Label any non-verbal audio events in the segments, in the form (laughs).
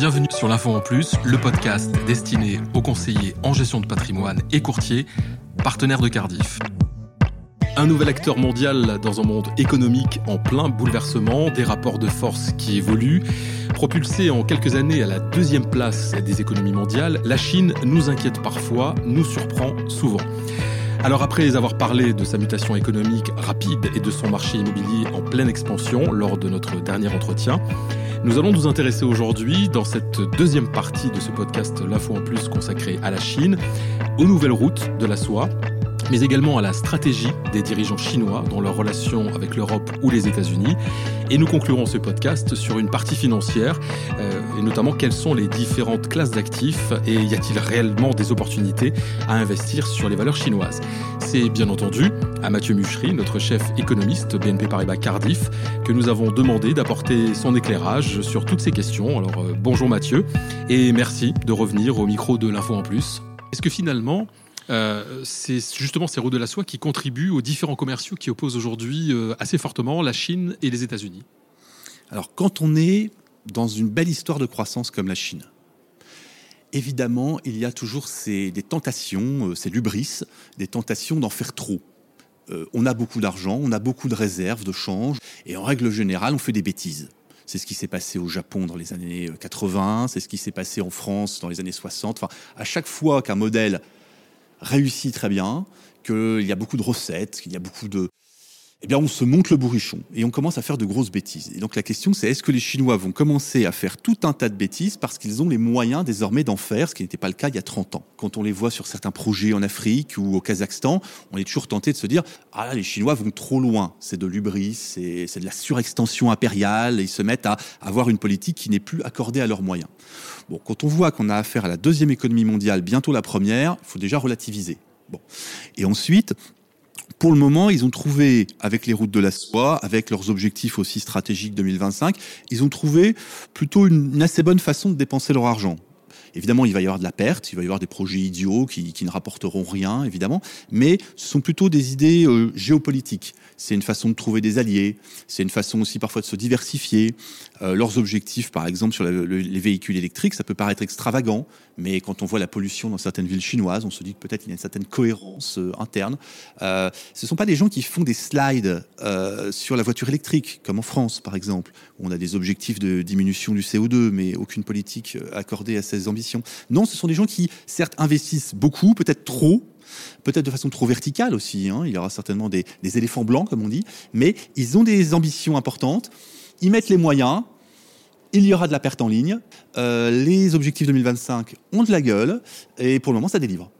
Bienvenue sur l'Info en Plus, le podcast destiné aux conseillers en gestion de patrimoine et courtiers, partenaires de Cardiff. Un nouvel acteur mondial dans un monde économique en plein bouleversement, des rapports de force qui évoluent. Propulsé en quelques années à la deuxième place des économies mondiales, la Chine nous inquiète parfois, nous surprend souvent. Alors après avoir parlé de sa mutation économique rapide et de son marché immobilier en pleine expansion lors de notre dernier entretien, nous allons nous intéresser aujourd'hui, dans cette deuxième partie de ce podcast L'Info en Plus consacré à la Chine, aux nouvelles routes de la soie, mais également à la stratégie des dirigeants chinois dans leurs relations avec l'Europe ou les États-Unis. Et nous conclurons ce podcast sur une partie financière, euh, et notamment quelles sont les différentes classes d'actifs et y a-t-il réellement des opportunités à investir sur les valeurs chinoises. C'est bien entendu à Mathieu Muchery, notre chef économiste BNP Paribas Cardiff, que nous avons demandé d'apporter son éclairage sur toutes ces questions. Alors euh, bonjour Mathieu, et merci de revenir au micro de l'Info en Plus. Est-ce que finalement, euh, c'est justement ces routes de la soie qui contribuent aux différents commerciaux qui opposent aujourd'hui euh, assez fortement la Chine et les États-Unis. Alors quand on est dans une belle histoire de croissance comme la Chine, évidemment il y a toujours ces, des tentations, euh, ces lubris, des tentations d'en faire trop. on a beaucoup d'argent, on a beaucoup de réserves, de change, et en règle générale on fait des bêtises. C'est ce qui s'est passé au Japon dans les années 80, c'est ce qui s'est passé en France dans les années 60. Enfin, à chaque fois qu'un modèle réussit très bien, qu'il y a beaucoup de recettes, qu'il y a beaucoup de... Eh bien, on se monte le bourrichon et on commence à faire de grosses bêtises. Et donc la question, c'est est-ce que les Chinois vont commencer à faire tout un tas de bêtises parce qu'ils ont les moyens désormais d'en faire, ce qui n'était pas le cas il y a 30 ans? Quand on les voit sur certains projets en Afrique ou au Kazakhstan, on est toujours tenté de se dire ah là, les Chinois vont trop loin. C'est de l'ubris, c'est de la surextension impériale. Et ils se mettent à avoir une politique qui n'est plus accordée à leurs moyens. Bon, quand on voit qu'on a affaire à la deuxième économie mondiale, bientôt la première, il faut déjà relativiser. Bon. Et ensuite, pour le moment, ils ont trouvé, avec les routes de la soie, avec leurs objectifs aussi stratégiques 2025, ils ont trouvé plutôt une, assez bonne façon de dépenser leur argent. Évidemment, il va y avoir de la perte, il va y avoir des projets idiots qui, ne rapporteront rien, évidemment, mais ce sont plutôt des idées euh, géopolitiques c'est une façon de trouver des alliés, c'est une façon aussi parfois de se diversifier. Euh, leurs objectifs, par exemple, sur les véhicules électriques, ça peut paraître extravagant, mais quand on voit la pollution dans certaines villes chinoises, on se dit que peut-être il y a une certaine cohérence euh, interne. Euh, ce ne sont pas des gens qui font des slides sur la voiture électrique, comme en France, par exemple, où on a des objectifs de diminution du CO2, mais aucune politique accordée à ces ambitions. Non, ce sont des gens qui, certes, investissent beaucoup, peut-être trop, peut-être de façon trop verticale aussi. Hein. Il y aura certainement des, éléphants blancs, comme on dit, mais ils ont des ambitions importantes. Ils mettent les moyens. Il y aura de la perte en ligne. Euh, les objectifs 2025 ont de la gueule et pour le moment, ça délivre.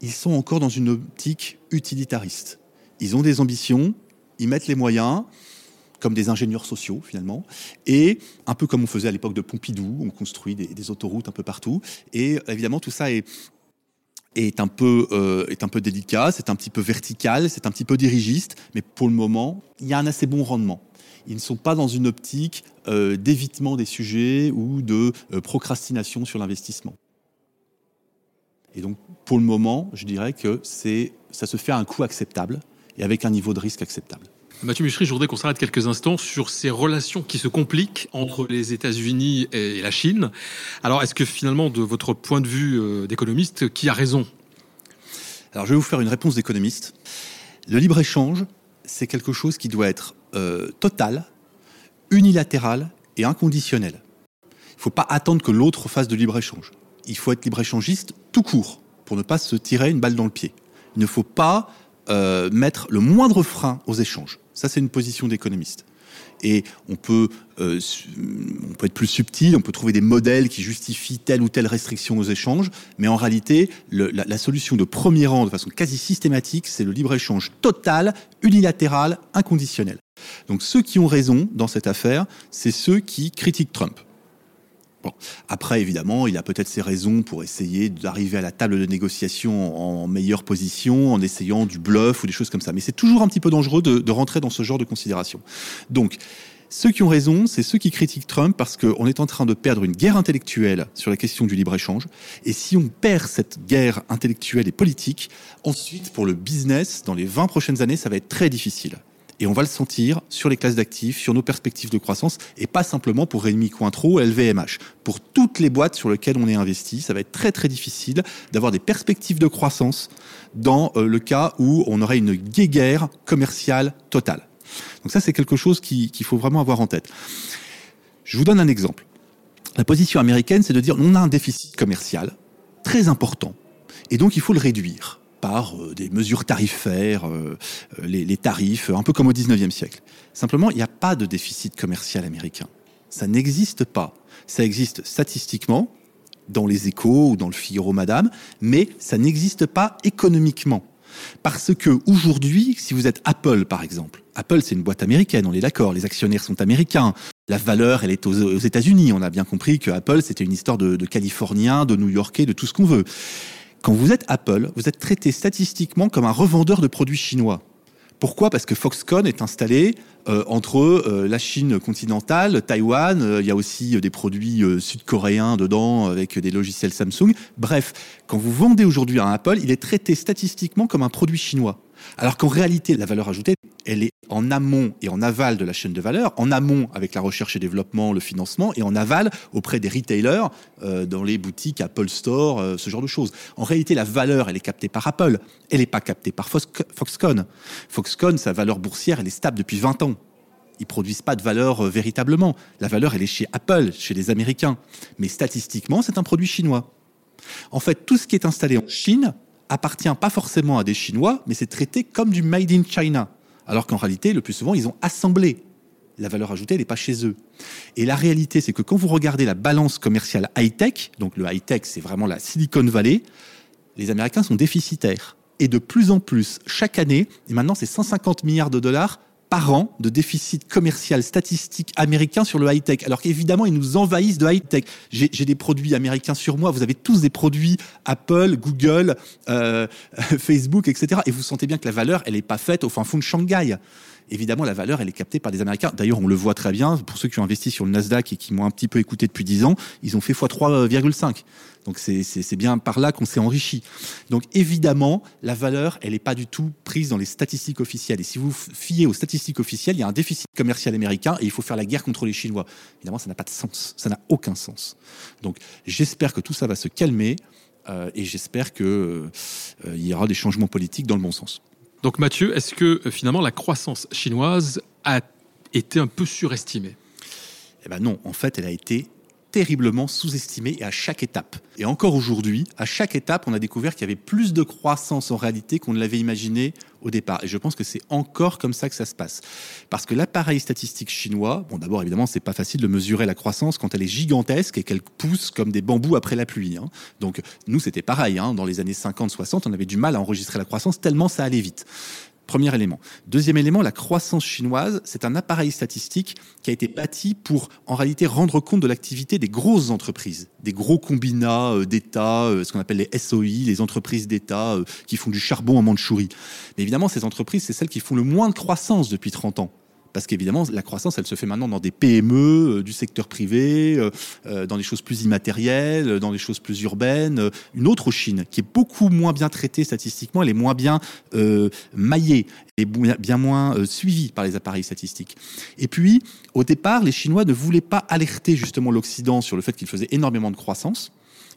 Ils sont encore dans une optique utilitariste. Ils ont des ambitions, ils mettent les moyens, comme des ingénieurs sociaux finalement, et un peu comme on faisait à l'époque de Pompidou, on construit des, des, autoroutes un peu partout. Et évidemment, tout ça est est un peu euh, est un peu délicat, c'est un petit peu vertical, c'est un petit peu dirigiste, mais pour le moment, il y a un assez bon rendement. Ils ne sont pas dans une optique euh, d'évitement des sujets ou de euh, procrastination sur l'investissement. Et donc, pour le moment, je dirais que ça se fait à un coût acceptable et avec un niveau de risque acceptable. Mathieu Michery, je voudrais qu'on s'arrête quelques instants sur ces relations qui se compliquent entre les États-Unis et la Chine. Alors, est-ce que finalement, de votre point de vue euh, d'économiste, qui a raison? Alors, je vais vous faire une réponse d'économiste. Le libre-échange, c'est quelque chose qui doit être euh, total, unilatéral et inconditionnel. Il ne faut pas attendre que l'autre fasse de libre-échange. Il faut être libre-échangiste tout court pour ne pas se tirer une balle dans le pied. Il ne faut pas euh, mettre le moindre frein aux échanges. Ça, c'est une position d'économiste. Et on peut, euh, on peut être plus subtil, on peut trouver des modèles qui justifient telle ou telle restriction aux échanges, mais en réalité, la, la, solution de premier rang, de façon quasi systématique, c'est le libre-échange total, unilatéral, inconditionnel. Donc ceux qui ont raison dans cette affaire, c'est ceux qui critiquent Trump. Après, évidemment, il a peut-être ses raisons pour essayer d'arriver à la table de négociation en meilleure position, en essayant du bluff ou des choses comme ça. Mais c'est toujours un petit peu dangereux de, rentrer dans ce genre de considération. Donc, ceux qui ont raison, c'est ceux qui critiquent Trump parce qu'on est en train de perdre une guerre intellectuelle sur la question du libre-échange. Et si on perd cette guerre intellectuelle et politique, ensuite, pour le business, dans les 20 prochaines années, ça va être très difficile. Et on va le sentir sur les classes d'actifs, sur nos perspectives de croissance, et pas simplement pour Rémi Cointreau, LVMH. Pour toutes les boîtes sur lesquelles on est investi, ça va être très très difficile d'avoir des perspectives de croissance dans euh, le cas où on aurait une guéguerre commerciale totale. Donc ça, c'est quelque chose qu'il faut vraiment avoir en tête. Je vous donne un exemple. La position américaine, c'est de dire on a un déficit commercial très important, et donc il faut le réduire par euh, des mesures tarifaires, euh, euh, les, tarifs, un peu comme au 19e siècle. Simplement, il n'y a pas de déficit commercial américain. Ça n'existe pas. Ça existe statistiquement, dans les échos ou dans le Figaro Madame, mais ça n'existe pas économiquement. Parce que aujourd'hui, si vous êtes Apple par exemple, Apple c'est une boîte américaine, on est d'accord, les actionnaires sont américains, la valeur elle est aux, États-Unis, on a bien compris que Apple c'était une histoire de, de Californiens, de New-Yorkais, de tout ce qu'on veut. Quand vous êtes Apple, vous êtes traité statistiquement comme un revendeur de produits chinois. Pourquoi? Parce que Foxconn est installé euh, entre euh, la Chine continentale, Taïwan, euh, il y a aussi des produits sud-coréens dedans avec des logiciels Samsung. Bref, quand vous vendez aujourd'hui un Apple, il est traité statistiquement comme un produit chinois. Alors qu'en réalité, la valeur ajoutée, elle est en amont et en aval de la chaîne de valeur, en amont avec la recherche et développement, le financement, et en aval auprès des retailers, euh, dans les boutiques Apple Store, euh, ce genre de choses. En réalité, la valeur, elle est captée par Apple, elle n'est pas captée par Foxconn. Foxconn, sa valeur boursière, elle est stable depuis 20 ans. Ils produisent pas de valeur euh, véritablement. La valeur, elle est chez Apple, chez les Américains. Mais statistiquement, c'est un produit chinois. En fait, tout ce qui est installé en Chine appartient pas forcément à des Chinois, mais c'est traité comme du made in China. Alors qu'en réalité, le plus souvent, ils ont assemblé. La valeur ajoutée, elle n'est pas chez eux. Et la réalité, c'est que quand vous regardez la balance commerciale high-tech, donc le high-tech, c'est vraiment la Silicon Valley, les Américains sont déficitaires. Et de plus en plus, chaque année, et maintenant c'est 150 milliards de dollars de déficit commercial statistique américain sur le high-tech. Alors qu'évidemment, ils nous envahissent de high-tech. J'ai des produits américains sur moi, vous avez tous des produits Apple, Google, euh, (laughs) Facebook, etc. Et vous sentez bien que la valeur, elle n'est pas faite au fin fond de Shanghai évidemment, la valeur, elle est captée par des Américains. D'ailleurs, on le voit très bien, pour ceux qui ont investi sur le Nasdaq et qui m'ont un petit peu écouté depuis 10 ans, ils ont fait x3,5. Donc c'est bien par là qu'on s'est enrichi. Donc évidemment, la valeur, elle n'est pas du tout prise dans les statistiques officielles. Et si vous fiez aux statistiques officielles, il y a un déficit commercial américain et il faut faire la guerre contre les Chinois. Évidemment, ça n'a pas de sens. Ça n'a aucun sens. Donc j'espère que tout ça va se calmer euh, et j'espère qu'il euh, y aura des changements politiques dans le bon sens. Donc Mathieu, est-ce que euh, finalement la croissance chinoise a été un peu surestimée? Eh ben non, en fait, elle a été terriblement sous-estimée et à chaque étape. Et encore aujourd'hui, à chaque étape, on a découvert qu'il y avait plus de croissance en réalité qu'on ne l'avait imaginé au départ. Et je pense que c'est encore comme ça que ça se passe. Parce que l'appareil statistique chinois, bon d'abord évidemment c'est pas facile de mesurer la croissance quand elle est gigantesque et qu'elle pousse comme des bambous après la pluie. Hein. Donc nous c'était pareil, hein. dans les années 50-60 on avait du mal à enregistrer la croissance tellement ça allait vite. Premier élément. Deuxième élément, la croissance chinoise, c'est un appareil statistique qui a été bâti pour, en réalité, rendre compte de l'activité des grosses entreprises, des gros combinats euh, d'État, euh, ce qu'on appelle les SOI, les entreprises d'État euh, qui font du charbon en Mandchourie. Mais évidemment, ces entreprises, c'est celles qui font le moins de croissance depuis 30 ans parce qu'évidemment, la croissance, elle se fait maintenant dans des PME, euh, du secteur privé, euh, euh, dans des choses plus immatérielles, dans des choses plus urbaines. Une autre Chine, qui est beaucoup moins bien traitée statistiquement, elle est moins bien maillée, et bien moins suivie par les appareils statistiques. Et puis, au départ, les Chinois ne voulaient pas alerter justement l'Occident sur le fait qu'il faisait énormément de croissance.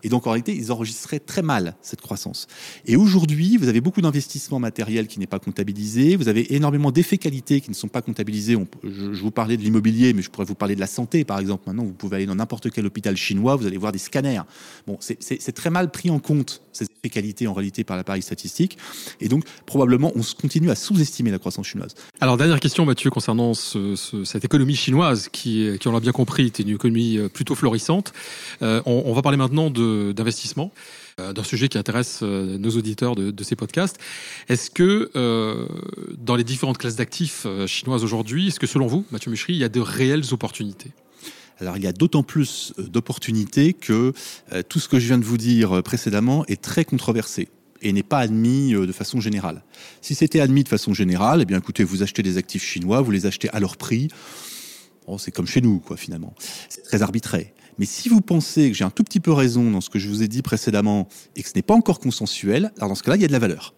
Et donc en réalité, ils enregistraient très mal cette croissance. Et aujourd'hui, vous avez beaucoup d'investissements matériels qui n'est pas comptabilisé, vous avez énormément d'effets qualité qui ne sont pas comptabilisés. je, vous parlais de l'immobilier, mais je pourrais vous parler de la santé, par exemple. Maintenant, vous pouvez aller dans n'importe quel hôpital chinois, vous allez voir des scanners. Bon, c'est très mal pris en compte qualité en réalité par l'appareil statistique. Et donc probablement, on continue à sous-estimer la croissance chinoise. Alors dernière question, Mathieu, concernant cette économie chinoise qui, on l'a bien compris, est une économie euh, plutôt florissante. Euh, on, va parler maintenant d'investissement, euh, d'un sujet qui intéresse nos auditeurs de, ces podcasts. Est-ce que dans les différentes classes d'actifs chinoises aujourd'hui, est-ce que selon vous, Mathieu Michery, il y a de réelles opportunités? Alors il y a d'autant plus d'opportunités que tout ce que je viens de vous dire précédemment est très controversé et n'est pas admis de façon générale. Si c'était admis de façon générale, eh bien écoutez, vous achetez des actifs chinois, vous les achetez à leur prix. Bon, c'est comme chez nous, quoi, finalement. C'est très arbitraire. Mais si vous pensez que j'ai un tout petit peu raison dans ce que je vous ai dit précédemment et que ce n'est pas encore consensuel, alors dans ce cas-là, il y a de la valeur.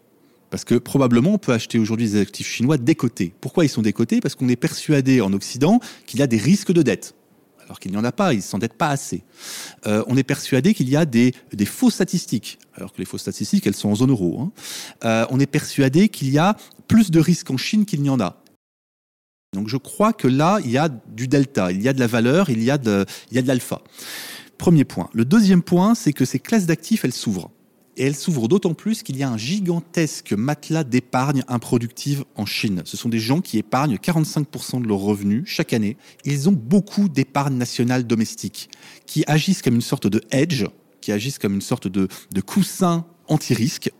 Parce que probablement, on peut acheter aujourd'hui des actifs chinois décotés. Pourquoi ils sont décotés? Parce qu'on est persuadé en Occident qu'il y a des risques de dette. Alors qu'il n'y en a pas, ils ne s'endettent pas assez. Euh, on est persuadé qu'il y a des, des fausses statistiques, alors que les fausses statistiques, elles sont en zone euro. Hein. Euh, on est persuadé qu'il y a plus de risques en Chine qu'il n'y en a. Donc je crois que là, il y a du delta, il y a de la valeur, il y a de, il y a de l'alpha. Premier point. Le deuxième point, c'est que ces classes d'actifs, elles s'ouvrent et elle s'ouvre d'autant plus qu'il y a un gigantesque matelas d'épargne improductive en Chine. Ce sont des gens qui épargnent 45% de leurs revenus chaque année. Ils ont beaucoup d'épargne nationale domestique qui agissent comme une sorte de hedge, qui agissent comme une sorte de, de coussin anti-risque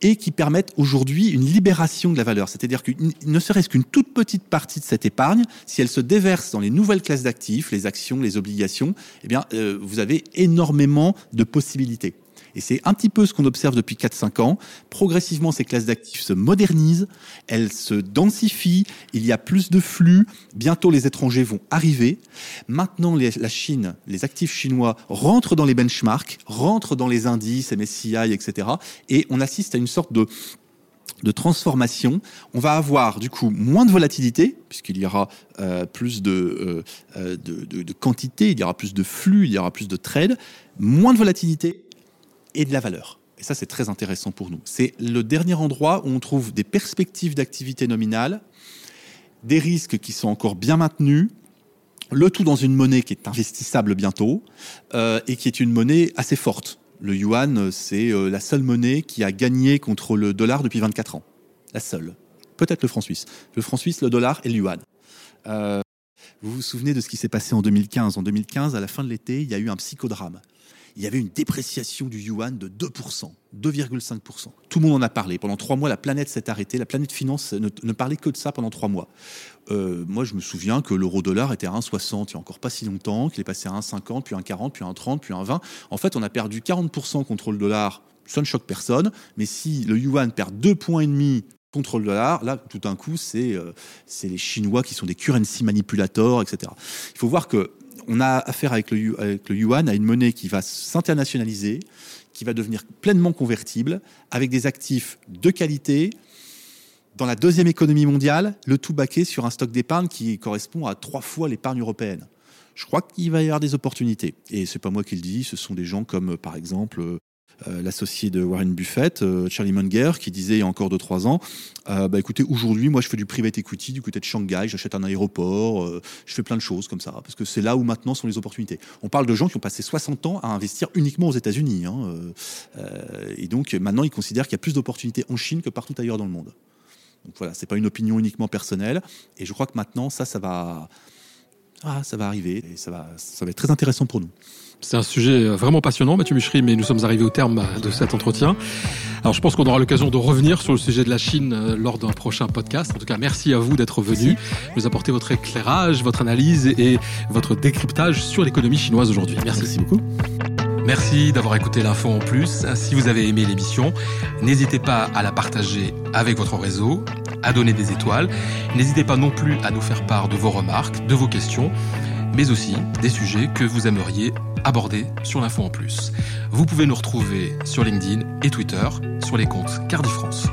et qui permettent aujourd'hui une libération de la valeur. C'est-à-dire qu'il ne serait-ce qu'une toute petite partie de cette épargne, si elle se déverse dans les nouvelles classes d'actifs, les actions, les obligations, eh bien, euh, vous avez énormément de possibilités. Et c'est un petit peu ce qu'on observe depuis 4-5 ans. Progressivement, ces classes d'actifs se modernisent, elles se densifient, il y a plus de flux, bientôt les étrangers vont arriver. Maintenant, la Chine, les actifs chinois rentrent dans les benchmarks, rentrent dans les indices, MSCI, etc. Et on assiste à une sorte de de transformation, on va avoir du coup moins de volatilité, puisqu'il y aura euh, plus de, euh, euh, de, de, de, quantité, il y aura plus de flux, il y aura plus de trade, moins de volatilité, et de la valeur. Et ça, c'est très intéressant pour nous. C'est le dernier endroit où on trouve des perspectives d'activité nominale, des risques qui sont encore bien maintenus, le tout dans une monnaie qui est investissable bientôt euh, et qui est une monnaie assez forte. Le yuan, c'est euh, la seule monnaie qui a gagné contre le dollar depuis 24 ans. La seule. Peut-être le franc suisse. Le franc suisse, le dollar et le yuan. Euh, vous vous souvenez de ce qui s'est passé en 2015 En 2015, à la fin de l'été, il y a eu un psychodrame il y avait une dépréciation du yuan de 2%, 2,5%. Tout le monde en a parlé. Pendant trois mois, la planète s'est arrêtée. La planète finance ne, parlait que de ça pendant trois mois. Euh, moi, je me souviens que l'euro-dollar était à 1,60 il n'y a encore pas si longtemps, qu'il est passé à 1,50, puis 1,40, puis 1,30, puis 1,20. En fait, on a perdu 40% contre le dollar. Ça ne choque personne. Mais si le yuan perd deux points et demi contre le dollar, là, tout d'un coup, c'est euh, les Chinois qui sont des currency manipulators, etc. Il faut voir que on a affaire avec le, yuan à une monnaie qui va s'internationaliser, qui va devenir pleinement convertible, avec des actifs de qualité, dans la deuxième économie mondiale, le tout baqué sur un stock d'épargne qui correspond à trois fois l'épargne européenne. Je crois qu'il va y avoir des opportunités. Et c'est pas moi qui le dis, ce sont des gens comme, par exemple, l'associé de Warren Buffett, euh, Charlie Munger, qui disait il y a encore 2-3 ans, euh, bah écoutez, aujourd'hui, moi je fais du private equity du côté de Shanghai, j'achète un aéroport, je fais plein de choses comme ça, parce que c'est là où maintenant sont les opportunités. On parle de gens qui ont passé 60 ans à investir uniquement aux États-Unis. Hein, et donc maintenant, ils considèrent qu'il y a plus d'opportunités en Chine que partout ailleurs dans le monde. Donc voilà, c'est pas une opinion uniquement personnelle. Et je crois que maintenant, ça, ça va, ah, ça va arriver et ça va, ça va être très intéressant pour nous. C'est un sujet vraiment passionnant, Mathieu Michery, mais nous sommes arrivés au terme de cet entretien. Alors je pense qu'on aura l'occasion de revenir sur le sujet de la Chine euh, lors d'un prochain podcast. En tout cas, merci à vous d'être venu, nous apporter votre éclairage, votre analyse et votre décryptage sur l'économie chinoise aujourd'hui. Merci. merci beaucoup. Merci d'avoir écouté l'info en plus. Si vous avez aimé l'émission, n'hésitez pas à la partager avec votre réseau, à donner des étoiles. N'hésitez pas non plus à nous faire part de vos remarques, de vos questions, mais aussi des sujets que vous aimeriez aborder sur l'info en plus. Vous pouvez nous retrouver sur LinkedIn et Twitter sur les comptes Cardi France.